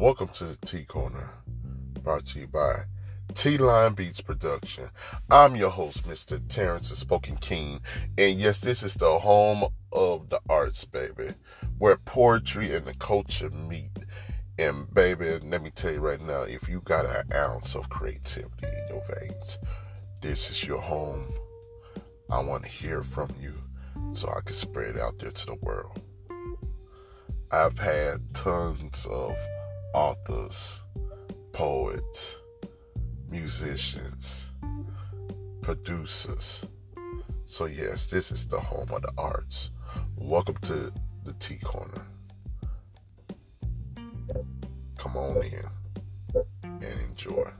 Welcome to the T Corner, brought to you by T Line Beats Production. I'm your host, Mr. Terrence Spoken King, and yes, this is the home of the arts, baby, where poetry and the culture meet. And baby, let me tell you right now, if you got an ounce of creativity in your veins, this is your home. I want to hear from you so I can spread it out there to the world. I've had tons of authors, poets, musicians, producers. So, yes, this is the home of the arts. Welcome to the T Corner. Come on in and enjoy.